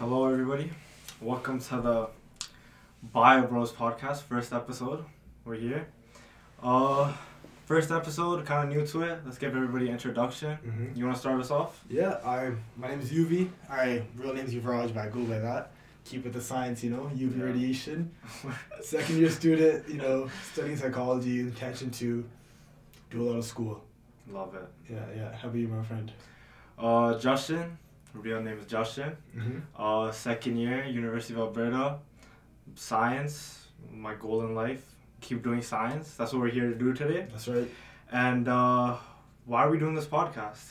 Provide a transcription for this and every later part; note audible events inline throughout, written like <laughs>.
Hello, everybody. Welcome to the BioBros podcast, first episode. We're here. Uh, first episode, kind of new to it. Let's give everybody an introduction. Mm-hmm. You want to start us off? Yeah, I my name is UV. Alright, real name's Yuvraj, but I go by that. Keep it the science, you know, UV Yeah. radiation. <laughs> Second year student, you know, studying psychology, intention to do a lot of school. Love it. Yeah, yeah. How about you, my friend? Uh, Justin. Real name is Justin. Mm-hmm. Uh, second year, University of Alberta. Science. My goal in life. Keep doing science. That's what we're here to do today. That's right. And uh, why are we doing this podcast?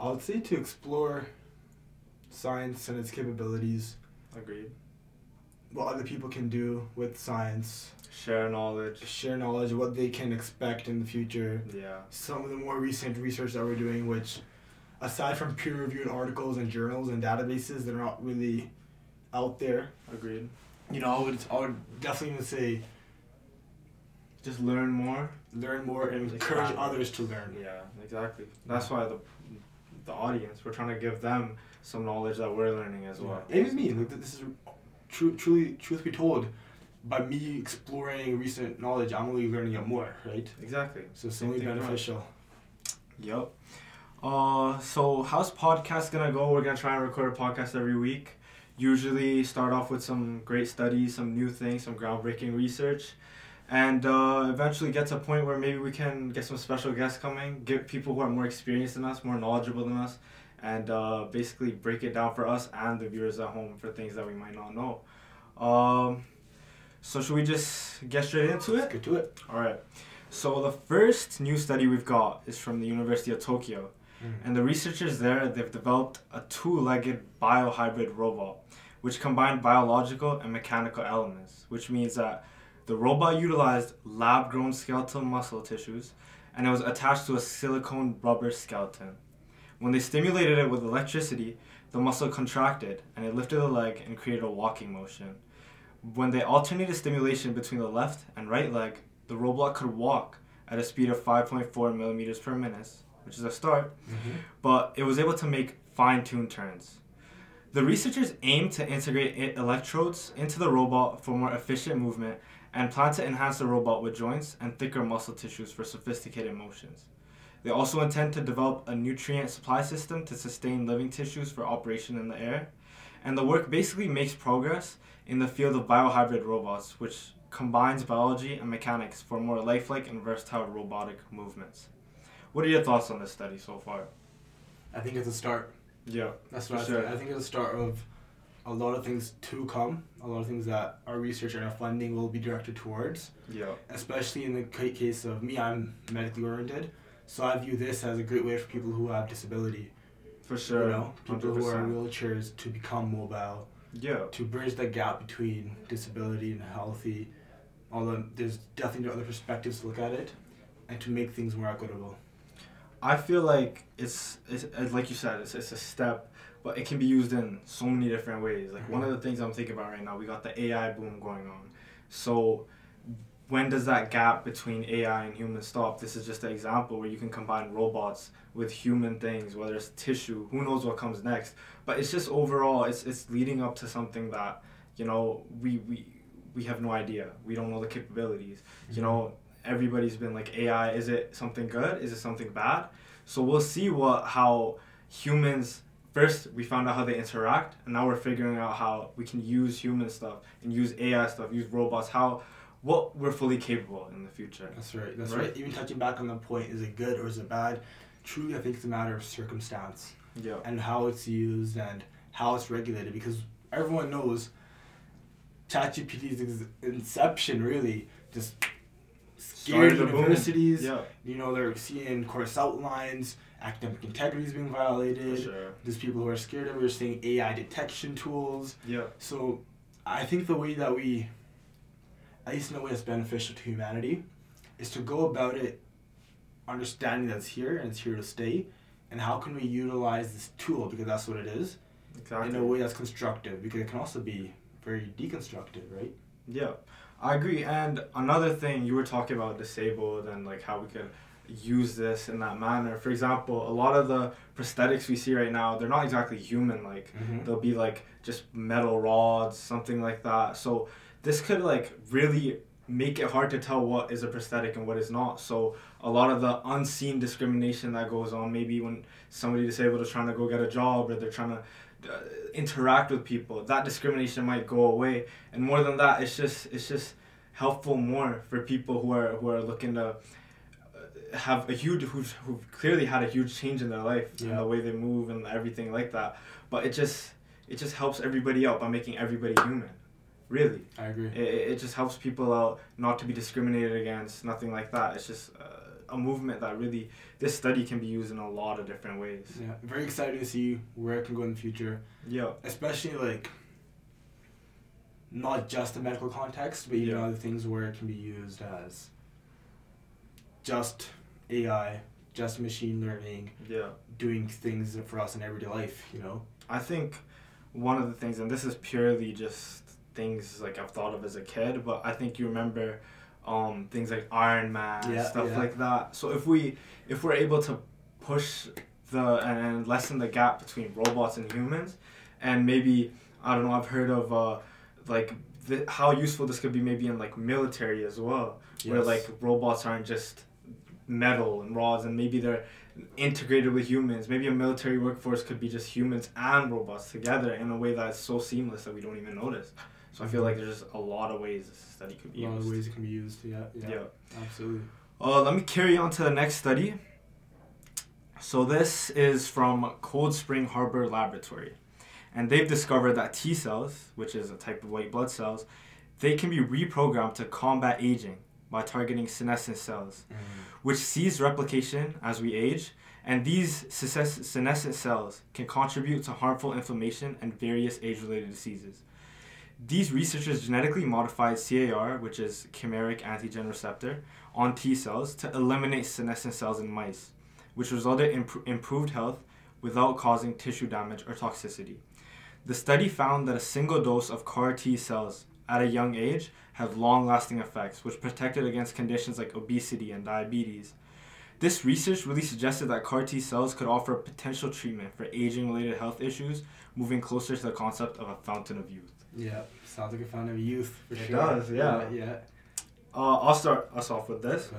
I would say to explore science and its capabilities, Agreed. what other people can do with science, Share knowledge. share knowledge, what they can expect in the future. Yeah. some of the more recent research that we're doing, which, aside from peer reviewed articles and journals and databases, they're not really out there. Agreed. You know, I would, I would definitely say Just learn more. learn more and Like encourage others to learn. Yeah, exactly. That's why the the audience we're trying to give them some knowledge that we're learning as well. And even me, like this is true, truly, truth be told, by me exploring recent knowledge, I'm only learning it more, right? Exactly. So it's Same only beneficial. Yep. Uh, so how's podcast gonna go? We're gonna try and record a podcast every week. Usually start off with some great studies, some new things, some groundbreaking research, and uh, eventually get to a point where maybe we can get some special guests coming, get people who are more experienced than us, more knowledgeable than us, and uh, basically break it down for us and the viewers at home for things that we might not know. Um, so should we just get straight into Let's it? get to it. All right. So the first new study we've got is from the University of Tokyo, hmm. and the researchers there they've developed a two-legged biohybrid robot, which combined biological and mechanical elements, which means that the robot utilized lab-grown skeletal muscle tissues, and it was attached to a silicone rubber skeleton. When they stimulated it with electricity, the muscle contracted and it lifted the leg and created a walking motion. When they alternated stimulation between the left and right leg, the robot could walk at a speed of 5.4 millimeters per minute, which is a start, Mm-hmm. but it was able to make fine tuned turns. The researchers aim to integrate electrodes into the robot for more efficient movement and plan to enhance the robot with joints and thicker muscle tissues for sophisticated motions. They also intend to develop a nutrient supply system to sustain living tissues for operation in the air. And the work basically makes progress in the field of biohybrid robots, which combines biology and mechanics for more lifelike and versatile robotic movements. What are your thoughts on this study so far? I think it's a start. Yeah. That's what I sure. think. I think it's a start of a lot of things to come. A lot of things that our research and our funding will be directed towards. Yeah. Especially in the case of me, I'm medically oriented, so I view this as a great way for people who have disability. For sure. You know, people who are in wheelchairs to become mobile, Yeah. to bridge the gap between disability and healthy. Although there's definitely other perspectives to look at it, and to make things more equitable. I feel like it's, it's it's like you said, it's, it's a step, but it can be used in so many different ways. Like one mm-hmm. of the things I'm thinking about right now, we got the AI boom going on. So when does that gap between AI and human stop? This is just an example where you can combine robots with human things, whether it's tissue, who knows what comes next. But it's just overall, it's it's leading up to something that you know we we we have no idea. We don't know the capabilities. You know, everybody's been like AI. Is it something good? Is it something bad? So we'll see what how humans. First, we found out how they interact, and now we're figuring out how we can use human stuff and use AI stuff, use robots. How what we're fully capable in the future. That's right. That's Right. right. Even touching back on the point, is it good or is it bad? Truly, I think it's a matter of circumstance. Yeah. and how it's used and how it's regulated because everyone knows ChatGPT's ex- inception really just scared universities. Yeah. You know, they're seeing course outlines, academic integrity is being violated. sure. There's people who are scared of it. We're seeing AI detection tools. Yeah. So I think the way that we, at least in a way that's beneficial to humanity, is to go about it understanding that it's here and it's here to stay, and how can we utilize this tool because that's what it is Exactly. in a way that's constructive because it can also be very deconstructive, right? Yeah, I agree. And another thing you were talking about disabled and like how we could use this in that manner. For example, a lot of the prosthetics we see right now, they're not exactly human. Like Mhm. they'll be like just metal rods, something like that. So this could like really make it hard to tell what is a prosthetic and what is not. So a lot of the unseen discrimination that goes on, maybe when somebody disabled is trying to go get a job or they're trying to uh, interact with people, that discrimination might go away. And more than that, it's just it's just helpful more for people who are who are looking to uh, have a huge who've, who've clearly had a huge change in their life and the way they move and everything like that but it just it just helps everybody out by making everybody human really I agree. it, it just helps people out not to be discriminated against nothing like that it's just uh, a movement that really this study can be used in a lot of different ways Yeah, very excited to see where it can go in the future, yeah especially like not just the medical context, but even Yeah. other things where it can be used as just AI, just machine learning, yeah doing things for us in everyday life. You know. I think one of the things, and this is purely just things like I've thought of as a kid, but I think you remember um, things like Iron Man, Yeah, stuff yeah. like that. So if we if we're able to push the and, lessen the gap between robots and humans, and maybe I don't know, I've heard of uh, like the, how useful this could be maybe in like military as well, where like robots aren't just metal and rods, and maybe they're integrated with humans. Maybe a military workforce could be just humans and robots together in a way that's so seamless that we don't even notice. So I feel like there's a lot of ways this study could be a lot used. of ways it can be used. Yeah. Yeah. Yeah. Absolutely. Uh, let me carry on to the next study. So this is from Cold Spring Harbor Laboratory, and they've discovered that T cells, which is a type of white blood cells, they can be reprogrammed to combat aging by targeting senescent cells, which cease replication as we age, and these senescent cells can contribute to harmful inflammation and various age-related diseases. These researchers genetically modified CAR, which is chimeric antigen receptor, on T cells to eliminate senescent cells in mice, which resulted in pr- improved health without causing tissue damage or toxicity. The study found that a single dose of CAR T cells at a young age had long lasting effects, which protected against conditions like obesity and diabetes. This research really suggested that CAR T cells could offer a potential treatment for aging related health issues, moving closer to the concept of a fountain of youth. Yeah. Sounds like a fountain of youth for It sure. does, yeah. Yeah. yeah. Uh, I'll start us off with this.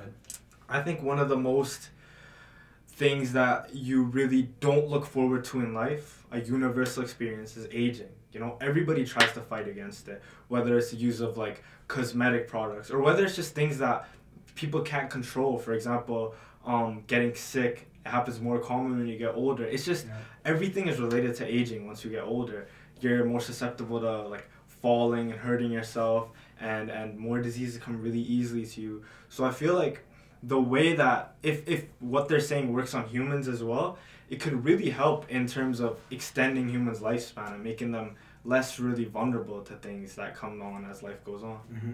I think one of the most things that you really don't look forward to in life, a universal experience, is aging. You know, everybody tries to fight against it, whether it's the use of like cosmetic products or whether it's just things that people can't control. For example, um, getting sick it happens more common when you get older. It's just Yeah. everything is related to aging once you get older. You're more susceptible to like falling and hurting yourself and and more diseases come really easily to you. So I feel like the way that if if what they're saying works on humans as well, it could really help in terms of extending humans' lifespan and making them less really vulnerable to things that come on as life goes on. hmm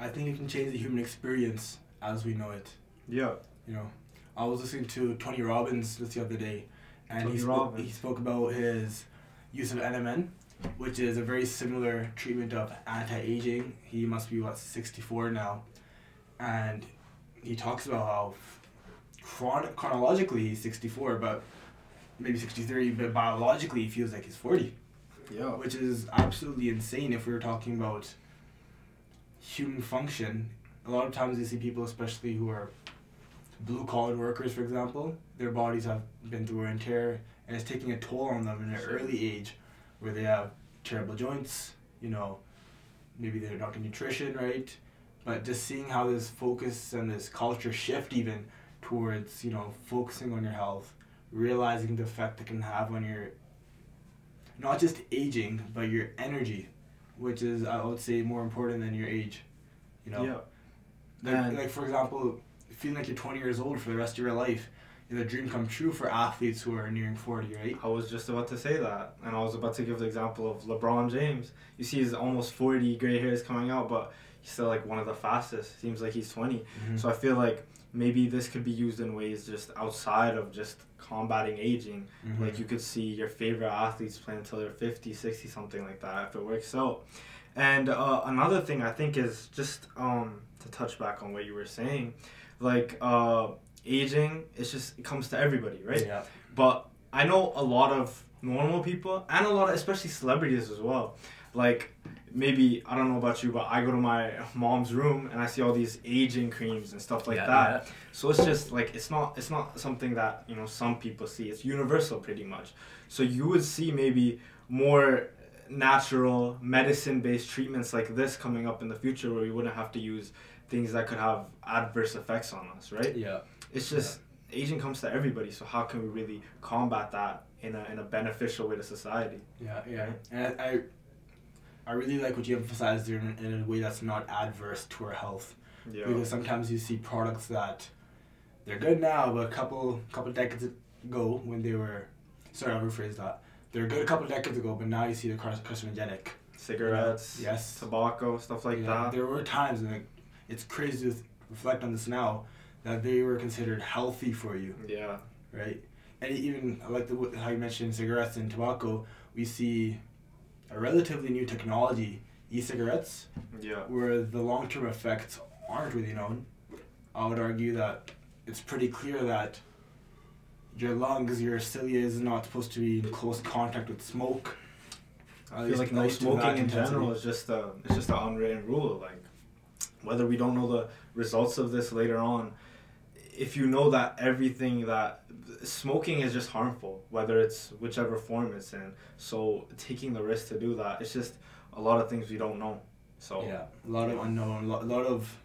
I think it can change the human experience as we know it. Yeah. You know, I was listening to Tony Robbins just the other day, and Tony he spoke, Robbins. he spoke about his use of NMN, which is a very similar treatment of anti-aging. He must be what sixty four now, and he talks about how chron- chronologically he's sixty four, but maybe sixty three, but biologically he feels like he's forty Yeah. which is absolutely insane if we were talking about human function. A lot of times you see people, especially who are blue collar workers, for example, their bodies have been through wear and tear, and it's taking a toll on them in an early age where they have terrible joints, you know, maybe they're not getting nutrition, right? But just seeing how this focus and this culture shift even towards, you know, focusing on your health, realizing the effect it can have on your not just aging, but your energy, which is I would say more important than your age. You know, Yeah. like, like for example, feeling like you're 20 years old for the rest of your life is a dream come true for athletes who are nearing 40, right? I was just about to say that, and I was about to give the example of LeBron James. You see his almost 40 gray hairs coming out, but he's still like one of the fastest. Seems like he's 20. So I feel like maybe this could be used in ways just outside of just combating aging. Mhm. Like you could see your favorite athletes play until they're 50, 60, something like that if it works out. And uh, another thing I think is just um, to touch back on what you were saying, like uh, aging, it's just it comes to everybody, right? Yeah. But I know a lot of normal people and a lot of especially celebrities as well. Like maybe I don't know about you, but I go to my mom's room and I see all these aging creams and stuff like Yeah, that. So it's just like it's not it's not something that you know some people see. It's universal pretty much. So you would see maybe more natural medicine based treatments like this coming up in the future where we wouldn't have to use things that could have adverse effects on us, right? Yeah. It's just aging comes to everybody. So how can we really combat that in a in a beneficial way to society? Yeah, yeah, and I, I, really like what you emphasized there in, in a way that's not adverse to our health. Yeah. Because sometimes you see products that they're good now, but a couple couple decades ago when they were, sorry, I'll rephrase that. They're good a couple decades ago, but now you see car- carcinogenic. Cigarettes, Yes. tobacco, stuff like Yeah, that. There were times, and like, it's crazy to reflect on this now, that they were considered healthy for you, Yeah. right? And even I like the how you mentioned cigarettes and tobacco. We see a relatively new technology, e-cigarettes, Yeah. where the long-term effects aren't really known. I would argue that it's pretty clear that your lungs, your cilia is not supposed to be in close contact with smoke. I feel like no smoking in general is just a it's just an unwritten rule. Like whether we don't know the results of this later on, if you know that everything that smoking is just harmful, whether it's whichever form it's in. So taking the risk to do that, it's just a lot of things we don't know. So Yeah, a lot of unknown, a lot, of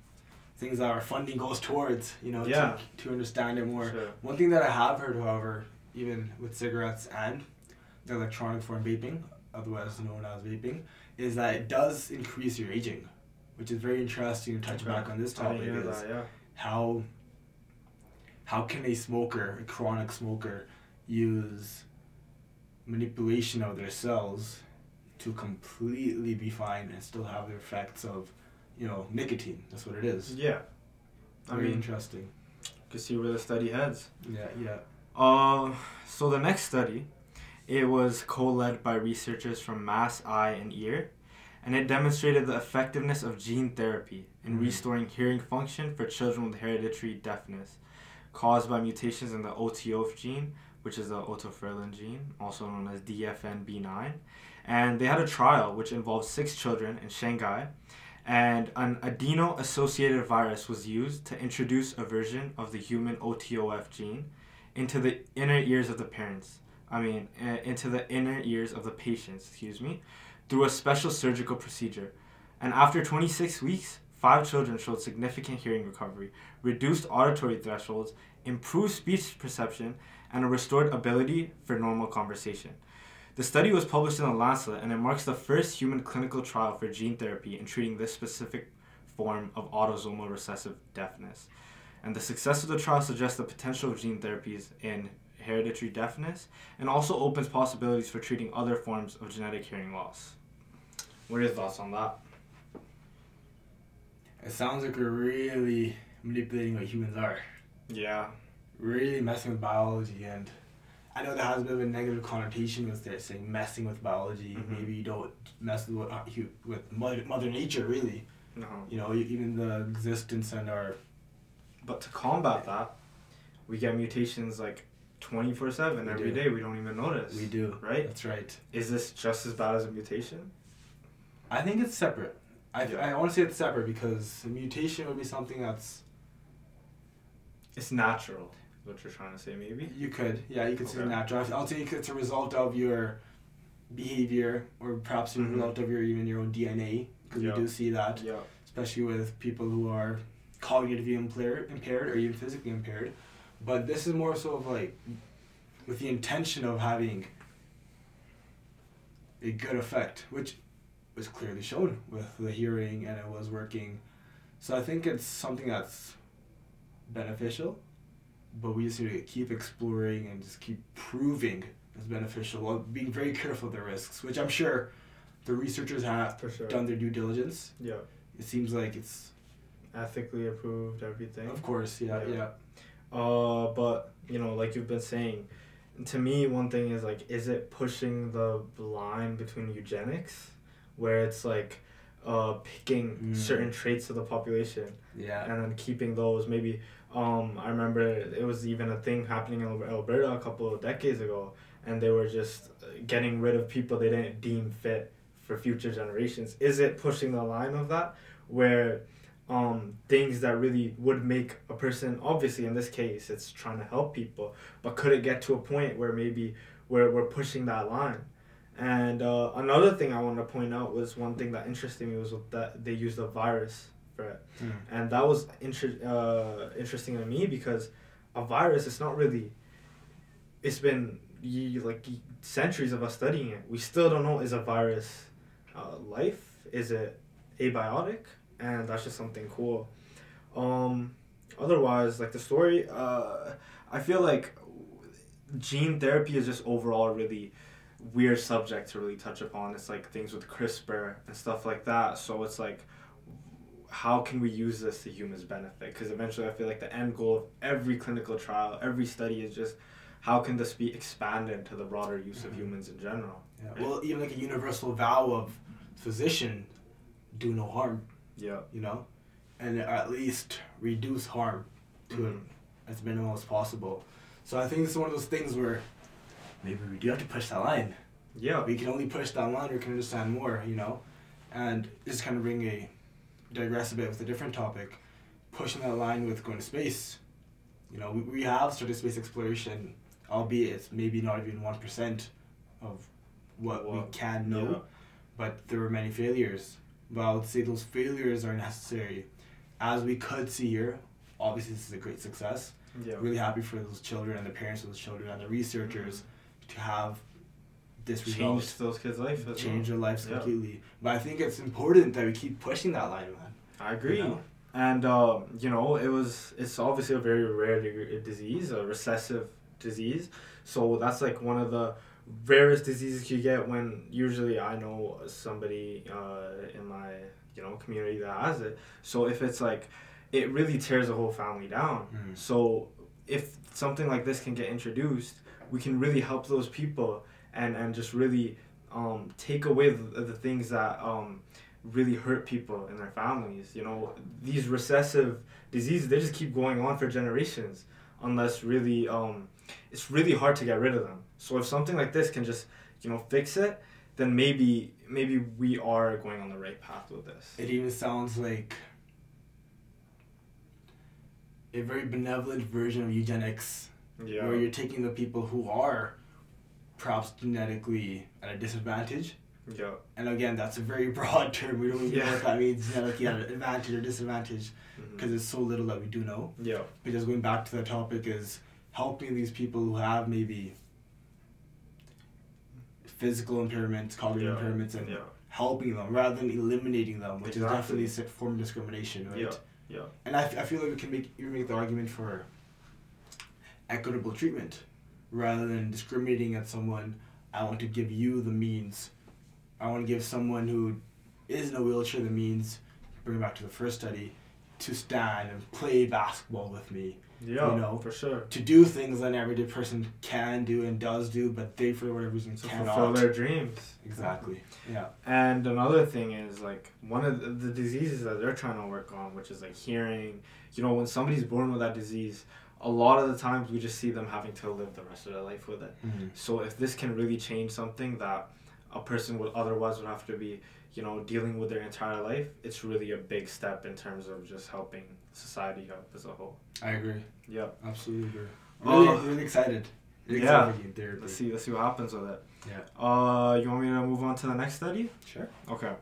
things that our funding goes towards, you know, Yeah. to, to understand it more. Sure. One thing that I have heard, however, even with cigarettes and the electronic form vaping, otherwise known as vaping, is that it does increase your aging, which is very interesting to touch Okay. back on this topic. Is that, yeah. how how can a smoker, a chronic smoker, use manipulation of their cells to completely be fine and still have the effects of, you know, nicotine. That's what it is. Yeah. I Very mean, interesting. you can see where the study heads. Yeah, yeah. Uh, so the next study, it was co-led by researchers from Mass Eye and Ear, and it demonstrated the effectiveness of gene therapy in Mhm. restoring hearing function for children with hereditary deafness, caused by mutations in the OTOF gene, which is the otoferlin gene, also known as DFNB9. And they had a trial which involved six children in Shanghai, and an adeno-associated virus was used to introduce a version of the human OTOF gene into the inner ears of the parents. I mean, uh, into the inner ears of the patients, excuse me, through a special surgical procedure. And after 26 weeks, five children showed significant hearing recovery, reduced auditory thresholds, improved speech perception, and a restored ability for normal conversation. The study was published in the Lancet, and it marks the first human clinical trial for gene therapy in treating this specific form of autosomal recessive deafness. And the success of the trial suggests the potential of gene therapies in hereditary deafness and also opens possibilities for treating other forms of genetic hearing loss. What are your thoughts on that? It sounds like we're really manipulating what humans are. Yeah. Really messing with biology and I know that has a bit of a negative connotation with it, saying messing with biology. Mhm. Maybe you don't mess with uh, with mother, mother nature, really. No. You know, even the existence and our But to combat that, we get mutations like 24 7 We every do. day. We don't even notice. we do. Right? That's right. Is this just as bad as a mutation? I think it's separate. I, Yeah. I want to say it's separate because a mutation would be something that's It's natural, what you're trying to say, maybe? you could yeah you could say Okay. natural. I'll take it's a result of your behavior or perhaps a Mhm. result of your even your own DNA because Yeah. we do see that Yeah. especially with people who are cognitively impaired, impaired or even physically impaired. But this is more so of like with the intention of having a good effect, which was clearly shown with the hearing and it was working. So I think it's something that's beneficial, but we just need to keep exploring and just keep proving it's beneficial while being very careful of the risks, which I'm sure the researchers have sure. done their due diligence. Yeah. It seems like it's Ethically approved, everything. of course, yeah, Yeah. yeah. Uh, but you know, like you've been saying, to me, one thing is like, is it pushing the line between eugenics, where it's like, uh, picking Mm. certain traits of the population Yeah. and then keeping those maybe Um, I remember it was even a thing happening in Alberta a couple of decades ago, and they were just uh, getting rid of people they didn't deem fit for future generations. Is it pushing the line of that, where um, things that really would make a person obviously in this case it's trying to help people, but could it get to a point where maybe we're we're pushing that line? And uh, another thing I want to point out was one thing that interested me was that they used a virus for it, Mm. and that was inter- uh, interesting to me because a virus it's not really. It's been ye- like centuries of us studying it. We still don't know is a virus uh, life? Is it abiotic? And that's just something cool. Um, otherwise, like the story, uh, I feel like gene therapy is just overall really weird subject to really touch upon. It's like things with CRISPR and stuff like that. So it's like, how can we use this to humans' benefit? Because eventually, I feel like the end goal of every clinical trial, every study is just how can this be expanded to the broader use of Mhm. humans in general. Yeah. Well, even like a universal vow of physician, do no harm. Yeah. You know, and at least reduce harm to Mhm. as minimal as possible. So I think it's one of those things where maybe we do have to push that line. Yeah. We can only push that line or can understand more. You know, and just kind of bring a digress a bit with a different topic, pushing that line with going to space. You know, we, we have started space exploration, albeit it's maybe not even one percent of what we can know Yeah. but there were many failures. But I would say those failures are necessary. As we could see here, obviously this is a great success. Yeah. Really happy for those children and the parents of those children and the researchers to have this result Changed those kids' life as change well. their lives completely. But I think it's important that we keep pushing that line, man. I agree. You know? And uh, you know, it was it's obviously a very rare disease, a recessive disease. So that's like one of the rarest diseases you get when usually I know somebody uh, in my you know community that has it. So if it's like it really tears the whole family down. Mm. So if something like this can get introduced, we can really help those people and and just really um, take away the, the things that um, really hurt people and their families. You know, these recessive diseases they just keep going on for generations unless really um, it's really hard to get rid of them. So if something like this can just you know fix it, then maybe maybe we are going on the right path with this. It even sounds like a very benevolent version of eugenics Yeah. where you're taking the people who are perhaps genetically at a disadvantage. Yeah. And again, that's a very <laughs> broad term. We don't even know Yeah. what that means, genetically at an advantage or disadvantage, mm-hmm. because there's so little that we do know. Yeah. But just going back to the topic is helping these people who have maybe physical impairments, cognitive Yeah. impairments, and Yeah. helping them rather than eliminating them, which Exactly. is definitely a form of discrimination, right? Yeah. Yeah. And I, f- I feel like we can make even make the argument for equitable treatment rather than discriminating at someone. I want to give you the means. I want to give someone who is in a wheelchair the means, bring it back to the first study, to stand and play basketball with me. Yeah. You know, for sure. To do things that an everyday person can do and does do, but they, for whatever reason, To cannot. fulfill their dreams. Exactly. Yeah. And another thing is like one of the, the diseases that they're trying to work on, which is like hearing. You know, when somebody's born with that disease, a lot of the times we just see them having to live the rest of their life with it. So if this can really change something that a person would otherwise would have to be, you know, dealing with their entire life, it's really a big step in terms of just helping society out as a whole. I agree. Yep. Absolutely agree. Really, Uh, really excited. Really yeah. excited for gene therapy. Let's see. Let's see what happens with it. Yeah. Uh, you want me to move on to the next study? Sure. Okay.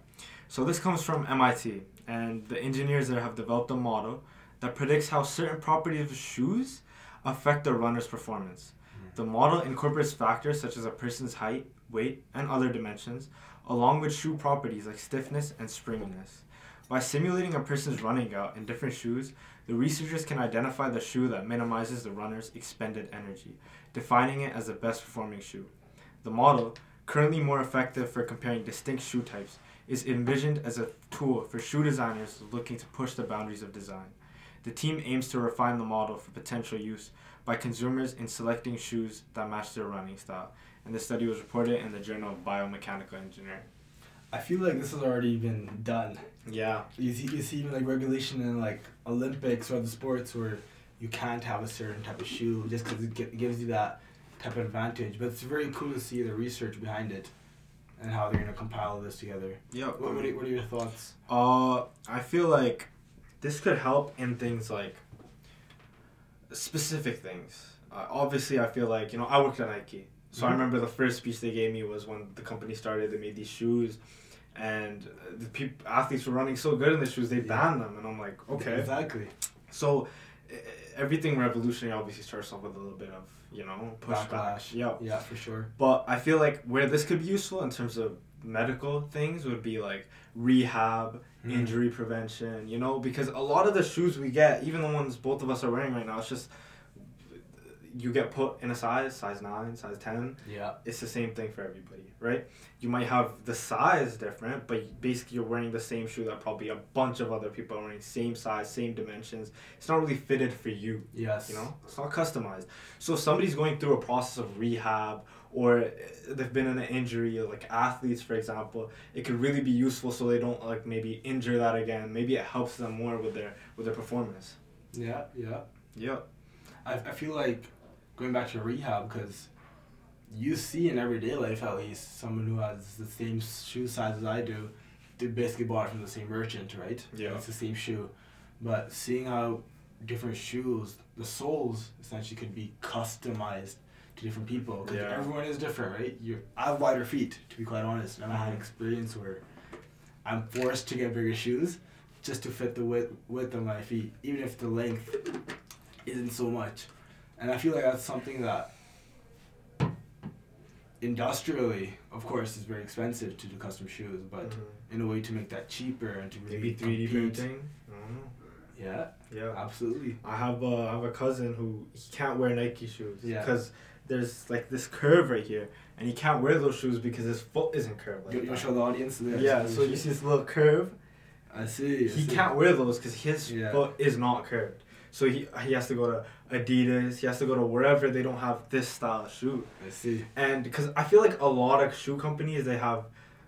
So this comes from MIT, and the engineers there have developed a model that predicts how certain properties of shoes affect the runner's performance. Mm. The model incorporates factors such as a person's height, weight, and other dimensions, along with shoe properties like stiffness and springiness. By simulating a person's running out in different shoes, the researchers can identify the shoe that minimizes the runner's expended energy, defining it as the best performing shoe. The model, currently more effective for comparing distinct shoe types, is envisioned as a tool for shoe designers looking to push the boundaries of design. The team aims to refine the model for potential use by consumers in selecting shoes that match their running style. And the study was reported in the Journal of Biomechanical Engineering. I feel like this has already been done. Yeah. You see, you see even like regulation in like Olympics or other sports where you can't have a certain type of shoe just because it gi- gives you that type of advantage. But it's very cool to see the research behind it and how they're gonna compile this together. Yeah. What, what, are, what are your thoughts? Uh, I feel like this could help in things like specific things. Uh, obviously, I feel like you know I worked at Nike, so I Mhm. remember the first speech they gave me was when the company started. They made these shoes, and the peop- athletes were running so good in the shoes they Yeah. banned them, and I'm like, okay. Exactly. So everything revolutionary obviously starts off with a little bit of you know pushback. Backlash. Yeah. Yeah, for sure. But I feel like where this could be useful in terms of medical things would be like rehab, Mm. injury prevention, you know, because a lot of the shoes we get, even the ones both of us are wearing right now, it's just you get put in a size, size 9, size 10. Yeah. It's the same thing for everybody, right? You might have the size different, but basically you're wearing the same shoe that probably a bunch of other people are wearing, same size, same dimensions. It's not really fitted for you. Yes. You know, it's not customized. So if somebody's going through a process of rehab or they've been in an injury, like athletes, for example, it could really be useful so they don't like maybe injure that again. Maybe it helps them more with their with their performance. Yeah, yeah. Yeah. I, I feel like going back to rehab because you see in everyday life at least someone who has the same shoe size as I do, they basically bought from the same merchant, right? Yeah. It's the same shoe, but seeing how different shoes, the soles essentially could be customized to different people. 'cause Yeah. everyone is different, right? You, I have wider feet, to be quite honest, and I had an Mhm. experience where I'm forced to get bigger shoes just to fit the width width of my feet, even if the length isn't so much. And I feel like that's something that industrially, of course, is very expensive to do custom shoes, but Mhm. in a way to make that cheaper and to really Maybe 3D compete. printing. I don't know. Yeah, Yeah. absolutely. I have a, I have a cousin who he can't wear Nike shoes Yeah. because there's like this curve right here, and he can't wear those shoes because his foot isn't curved like you, you show the audience there. yeah, so you see this little curve. I see. I he see. can't wear those because his Yeah. foot is not curved. So he he has to go to Adidas. He has to go to wherever they don't have this style of shoe. I see. And because I feel like a lot of shoe companies they have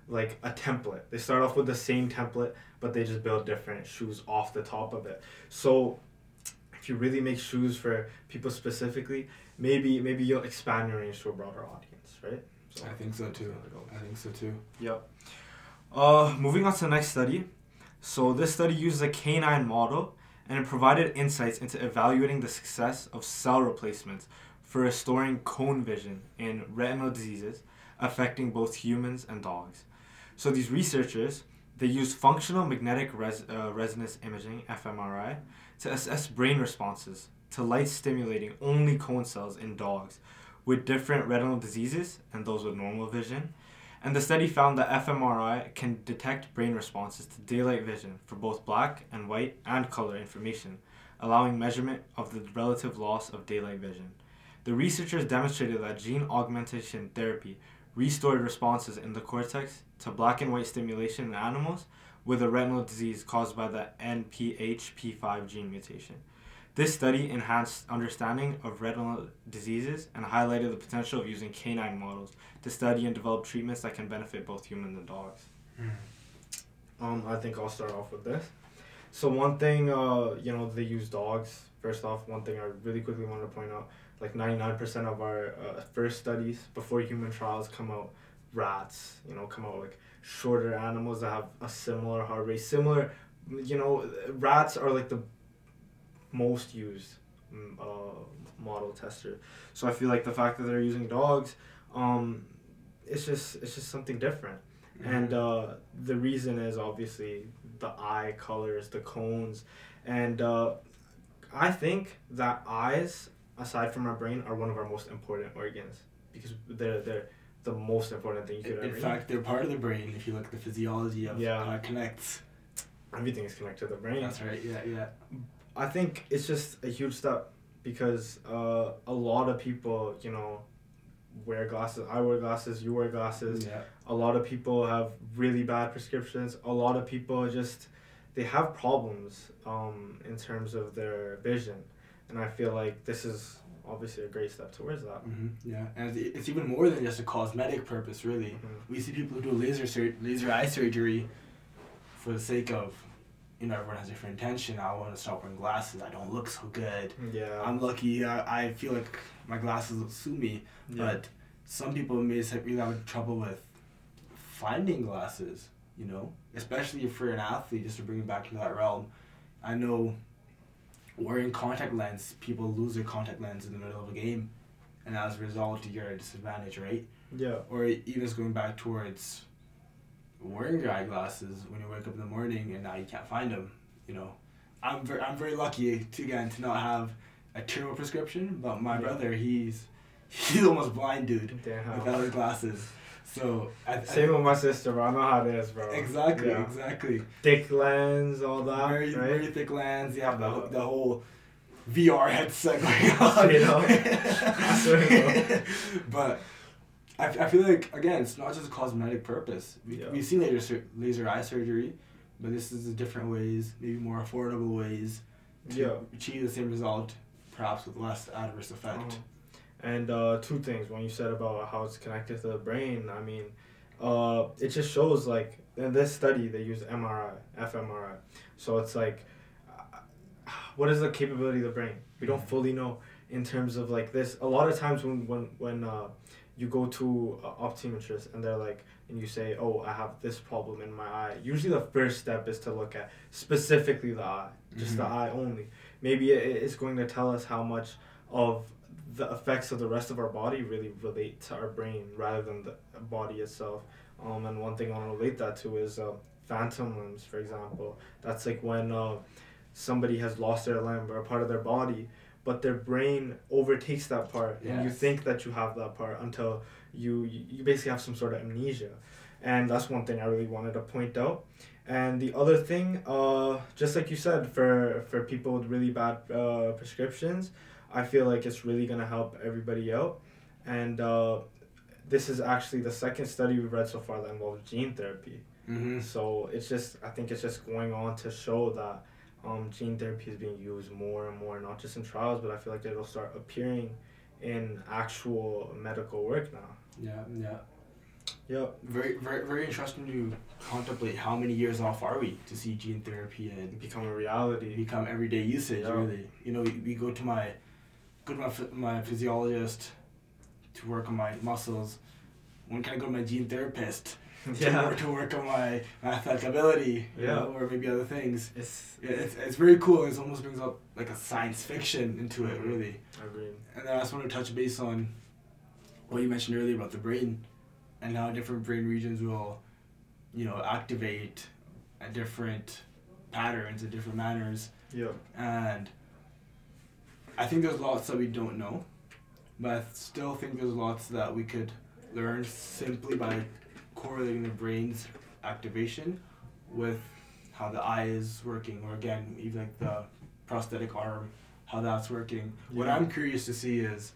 like a template. They start off with the same template, but they just build different shoes off the top of it. So if you really make shoes for people specifically, maybe maybe you'll expand your range to a broader audience, right? So I think so too. how it goes. I think so too. Yep. Uh, moving on to the next study. So this study uses a canine model and it provided insights into evaluating the success of cell replacements for restoring cone vision in retinal diseases affecting both humans and dogs. So these researchers they used functional magnetic res- uh, resonance imaging (fMRI) to assess brain responses to light stimulating only cone cells in dogs with different retinal diseases and those with normal vision. And the study found that fMRI can detect brain responses to daylight vision for both black and white and color information, allowing measurement of the relative loss of daylight vision. The researchers demonstrated that gene augmentation therapy restored responses in the cortex to black and white stimulation in animals with a retinal disease caused by the NPHP5 gene mutation. This study enhanced understanding of retinal diseases and highlighted the potential of using canine models to study and develop treatments that can benefit both humans and dogs. Um, I think I'll start off with this. So one thing, uh, you know, they use dogs. First off, one thing I really quickly wanted to point out, like ninety nine percent of our uh, first studies before human trials come out rats. You know, come out like shorter animals that have a similar heart rate, similar. You know, rats are like the most used mm, uh, model tester. So I feel like the fact that they're using dogs, um, it's just it's just something different. And uh, the reason is obviously the eye colors, the cones, and uh, I think that eyes, aside from our brain, are one of our most important organs because they're they're the most important thing you could in, ever. in fact, they're part of the brain. If you look at the physiology of Yeah. how it connects. everything is connected to the brain. That's right. Yeah, yeah. I think it's just a huge step because uh, a lot of people, you know, wear glasses. I wear glasses. You wear glasses. Yeah. A lot of people have really bad prescriptions. A lot of people just they have problems um, in terms of their vision, and I feel like this is obviously a great step towards that. hmm Yeah, and it- it's even more than just a cosmetic purpose, really. Mhm. We see people who do laser sur- laser eye surgery for the sake of you know everyone has different intention. I want to stop wearing glasses. I don't look so good. Yeah. I'm lucky. I, I feel like my glasses will suit me. yeah. But some people may really have trouble with finding glasses, you know, especially if you're an athlete, just to bring it back into that realm. I know wearing contact lens, people lose their contact lens in the middle of a game, and as a result, you're at a disadvantage, right? yeah. Or even just going back towards wearing your eyeglasses when you wake up in the morning and now you can't find them, you know. I'm very, I'm very lucky to again to not have a terrible prescription, but my Yeah. brother, he's <laughs> he's almost blind, dude Damn. without his glasses. So I, I Same with my sister, bro. I know how it is, bro. exactly, Yeah. exactly. Thick lens, all that, very right? very thick lens. You have the the whole VR headset going <laughs> on. You <laughs> know? But I, I feel like again, it's not just a cosmetic purpose. We Yeah. we've seen laser laser eye surgery, but this is different ways, maybe more affordable ways to Yeah. achieve the same result, perhaps with less adverse effect. Uh-huh. And uh, two things. When you said about how it's connected to the brain, I mean, uh, it just shows like in this study they use MRI, fMRI. So it's like, uh, what is the capability of the brain? We don't fully know in terms of like this. A lot of times when when when uh, you go to a optometrist and they're like, and you say, oh, I have this problem in my eye. Usually the first step is to look at specifically the eye, just the Mhm. eye only. Maybe it's going to tell us how much of the effects of the rest of our body really relate to our brain rather than the body itself. Um, and one thing I want to relate that to is uh, phantom limbs, for example. That's like when uh, somebody has lost their limb or a part of their body, but their brain overtakes that part, and you think that you have that part until you you you basically have some sort of amnesia, and that's one thing I really wanted to point out. And the other thing, uh, just like you said, for for people with really bad uh, prescriptions, I feel like it's really gonna help everybody out. And uh, this is actually the second study we've read so far that involves gene therapy. Mm-hmm. So it's just I think it's just going on to show that um, gene therapy is being used more and more, not just in trials, but I feel like it'll start appearing in actual medical work now. Yeah, yeah. Yep. Very, very, very interesting to contemplate how many years off are we to see gene therapy and Become a reality. become everyday usage. Yeah. Really, you know, we, we go to my go to my my physiologist to work on my muscles. When can I go to my gene therapist to, Yeah. work, to work on my athletic ability? You Yeah. know, or maybe other things. It's Yeah, it's, it's very cool. It almost brings up like a science fiction into it, Mhm. really. agreed. And then I just want to touch base on what you mentioned earlier about the brain and how different brain regions will, you know, activate at different patterns and different manners. Yep. And I think there's lots that we don't know, but I still think there's lots that we could learn simply by correlating the brain's activation with how the eye is working, or again, even like the prosthetic arm, how that's working. What I'm curious to see is,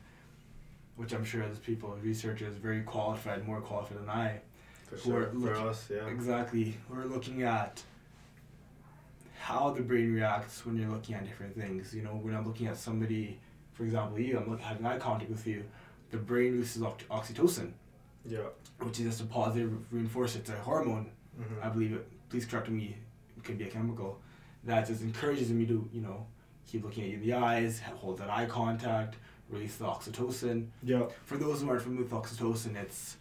which I'm sure there's people, researchers, very qualified, more qualified than I, For Who sure. are For us, yeah. Exactly. We're looking at how the brain reacts when you're looking at different things. You know, when I'm looking at somebody, for example, you, I'm look, having eye contact with you, the brain releases ox- oxytocin, Yeah. which is just a positive reinforcer. It's a hormone, Mhm. I believe it. Please correct me. It could be a chemical that just encourages me to, you know, keep looking at you in the eyes, hold that eye contact, release the oxytocin Yeah. for those who aren't familiar with oxytocin, it's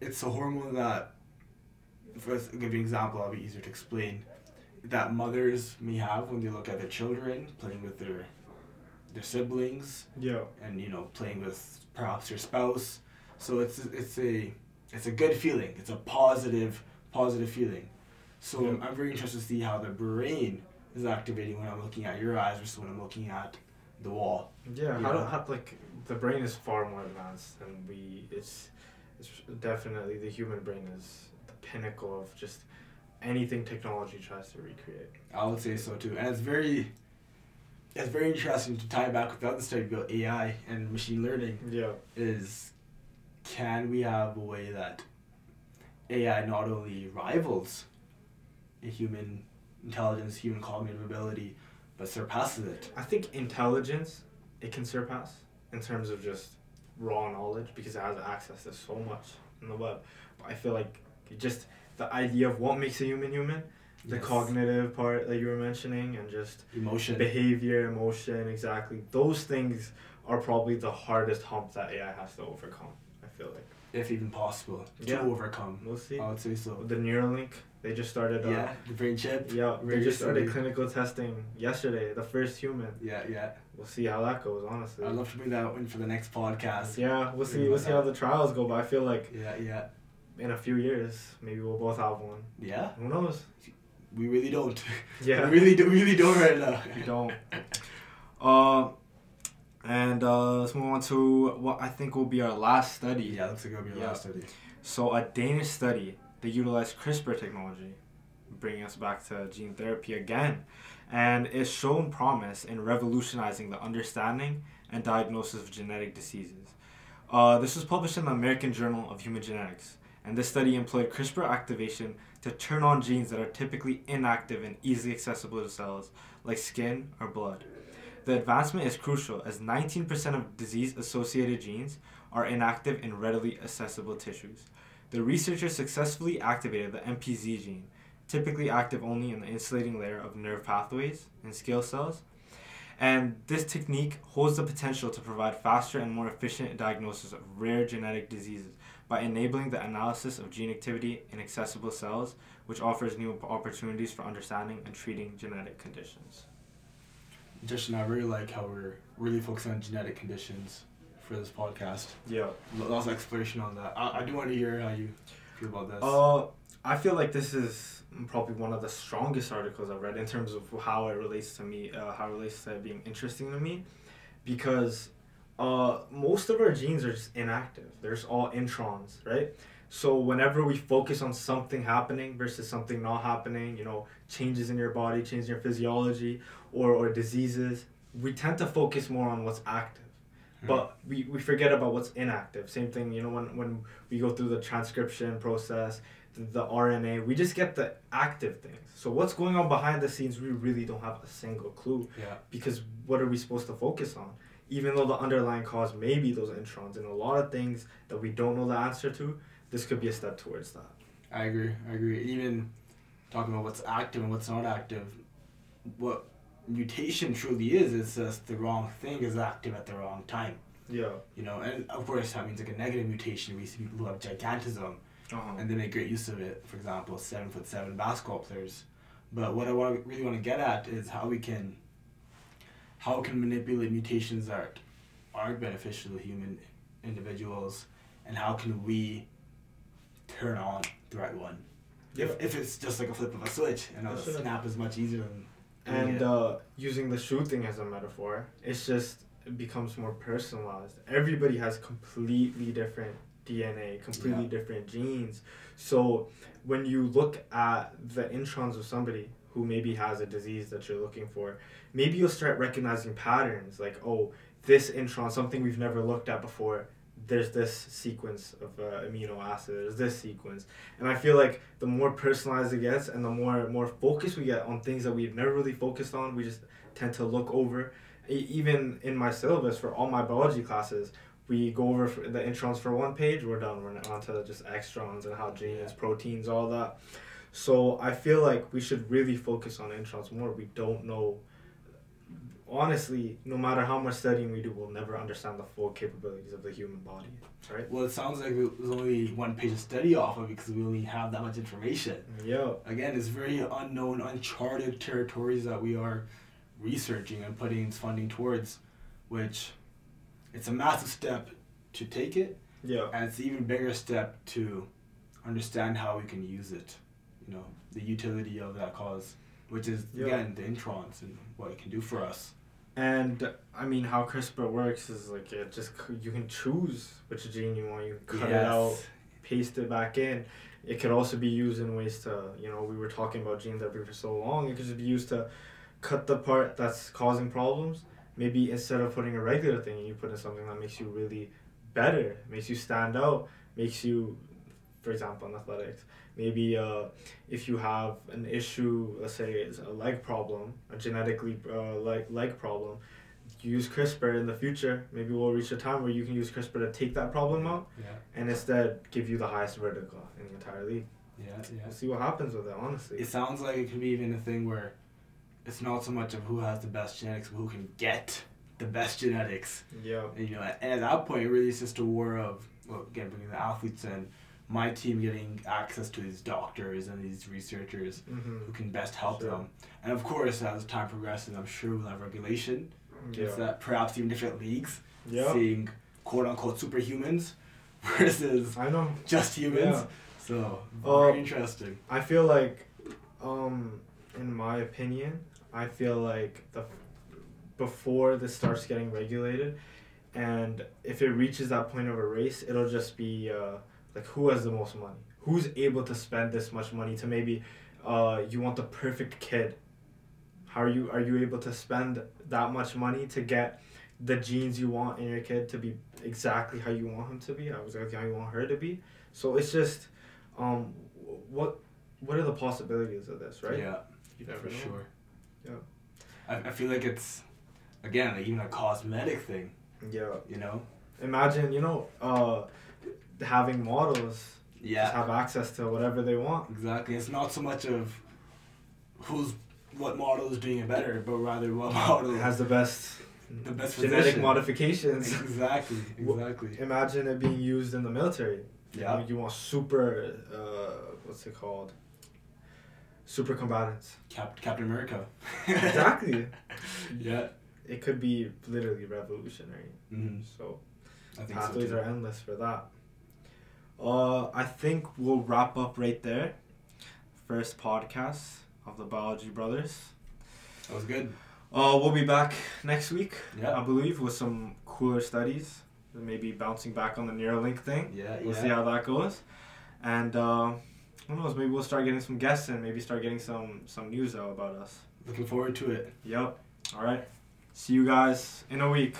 it's a hormone that, for us, give you an example, that'll be easier to explain, that mothers may have when they look at their children playing with their their siblings Yeah. and you know playing with perhaps their spouse. So it's it's a it's a good feeling. It's a positive positive feeling. So Yeah. I'm, I'm very interested to see how the brain is activating when I'm looking at your eyes versus when I'm looking at the wall. Yeah, how, how like the brain is far more advanced than we. It's it's definitely the human brain is the pinnacle of just anything technology tries to recreate. I would say so too, and it's very, it's very interesting to tie back with the other study about AI and machine learning. Yeah. Is, can we have a way that AI not only rivals a human intelligence, human cognitive ability, but surpasses it? I think intelligence it can surpass in terms of just raw knowledge because it has access to so much in the web. But I feel like it just the idea of what makes a human human, the Yes. cognitive part that you were mentioning, and just emotion. behavior, emotion, exactly. Those things are probably the hardest hump that AI has to overcome. I feel like. if even possible, Yeah. to overcome. We'll see. I would say so. The Neuralink, they just started. Uh, yeah, the brain chip. Yeah, they just started clinical testing yesterday. The first human. Yeah, yeah. We'll see how that goes. Honestly. I'd love to bring that in for the next podcast. Yeah, we'll see. We'll see how the trials go. But I feel like Yeah, yeah, in a few years, maybe we'll both have one. yeah. Who knows? We really don't. <laughs> Yeah. we really do. Really don't right now. <laughs> You don't. Uh, and uh, let's move on to what I think will be our last study. Yeah, looks like it'll be our Yeah. last study. So a Danish study they utilized CRISPR technology, bringing us back to gene therapy again, and it's shown promise in revolutionizing the understanding and diagnosis of genetic diseases. Uh, this was published in the American Journal of Human Genetics, and this study employed CRISPR activation to turn on genes that are typically inactive and easily accessible to cells, like skin or blood. The advancement is crucial as 19% of disease associated genes are inactive in readily accessible tissues. The researchers successfully activated the MPZ gene, typically active only in the insulating layer of nerve pathways and scale cells. And this technique holds the potential to provide faster and more efficient diagnosis of rare genetic diseases by enabling the analysis of gene activity in accessible cells, which offers new opportunities for understanding and treating genetic conditions. Justin, I really like how we're really focusing on genetic conditions for this podcast. Yeah. Lots of exploration on that. I, I do want to hear how you feel about this. Uh, I feel like this is probably one of the strongest articles I've read in terms of how it relates to me, uh, how it relates to being interesting to me, because uh, most of our genes are just inactive. There's all introns, right? So whenever we focus on something happening versus something not happening, you know, changes in your body, changes in your physiology, or, or diseases, we tend to focus more on what's active. But we, we forget about what's inactive. Same thing, you know, when, when we go through the transcription process, the, RNA, we just get the active things. So what's going on behind the scenes, we really don't have a single clue yeah. because what are we supposed to focus on? Even though the underlying cause may be those introns and a lot of things that we don't know the answer to, this could be a step towards that. I agree. I agree. Even talking about what's active and what's not active, what mutation truly is, is just the wrong thing is active at the wrong time. Yeah. You know, and of course that means like a negative mutation. We see people who have gigantism Uh-huh. and they make great use of it. For example, seven foot seven basketball players. But what I want really want to get at is how we can, how we can manipulate mutations that aren't beneficial to human individuals, and how can we turn on the right one. If, if it's just like a flip of a switch, and a That's it. snap is much easier than. And uh, using the shoe thing as a metaphor, it's just it becomes more personalized. Everybody has completely different DNA, completely Yeah. different genes. So when you look at the introns of somebody who maybe has a disease that you're looking for, maybe you'll start recognizing patterns like, oh, this intron, something we've never looked at before. There's this sequence of uh, amino acid. There's this sequence, and I feel like the more personalized it gets, and the more more focus we get on things that we've never really focused on, we just tend to look over. E- Even in my syllabus for all my biology classes, we go over the introns for one page. We're done. We're on to just extrons and how genes, proteins, all that. So I feel like we should really focus on introns more. We don't know. Honestly, no matter how much studying we do, we'll never understand the full capabilities of the human body, right? Well, it sounds like there's only one page of study off of because we only have that much information. Yeah. Again, it's very unknown, uncharted territories that we are researching and putting funding towards, which it's a massive step to take it, Yeah. and it's an even bigger step to understand how we can use it. You know, the utility of that cause, which is Yeah. again the introns and what it can do for us. And I mean, how CRISPR works is like it just you can choose which gene you want. You cut it out, paste it back in. It could also be used in ways to, you know, we were talking about gene therapy for so long. It could just be used to cut the part that's causing problems. Maybe instead of putting a regular thing, you put in something that makes you really better, makes you stand out, makes you, for example, in athletics. Maybe uh, if you have an issue, let's say it's a leg problem, a genetically uh, leg leg problem, use CRISPR in the future. Maybe we'll reach a time where you can use CRISPR to take that problem out Yeah. and instead give you the highest vertical in the entire league. Yeah, yeah. We'll see what happens with it. Honestly. It sounds like it could be even a thing where it's not so much of who has the best genetics, but who can get the best genetics. yeah. And, you know, and at that point, really, it's just a war of well, again bringing the athletes in, my team getting access to these doctors and these researchers Mm-hmm. who can best help Sure. them. And of course, as time progresses, I'm sure we'll have regulation. Yeah. It's that perhaps even different leagues Yeah. seeing quote unquote superhumans <laughs> versus I know. just humans. Yeah. So very interesting. I feel like, um, in my opinion, I feel like the before this starts getting regulated, and if it reaches that point of a race, it'll just be uh, like who has the most money, who's able to spend this much money to maybe, uh, you want the perfect kid. How are you are you able to spend that much money to get the genes you want in your kid to be exactly how you want him to be, exactly how you want her to be? So it's just, um, what what are the possibilities of this, right? Yeah, You for know. sure. Yeah. I, I feel like it's again like even a cosmetic thing. Yeah. You know. Imagine, you know, uh, having models just Yeah. have access to whatever they want. Exactly. It's not so much of who's what model is doing it better, but rather what <laughs> model has the best the best genetic position. modifications. Exactly. <laughs> Exactly. Imagine it being used in the military. You Yeah. know, You want super, uh, what's it called? Super combatants. Cap- Captain America. exactly. <laughs> yeah. It could be literally revolutionary. Mm-hmm. So I think so pathways too. are endless for that. Uh, I think we'll wrap up right there. First podcast of the Biology Brothers. That was good. Uh, we'll be back next week, Yeah. I believe, with some cooler studies. Maybe bouncing back on the Neuralink thing. Yeah. We'll yeah. see how that goes. And uh, who knows? Maybe we'll start getting some guests and maybe start getting some some news out about us. Looking forward to it. Yep. All right. See you guys in a week.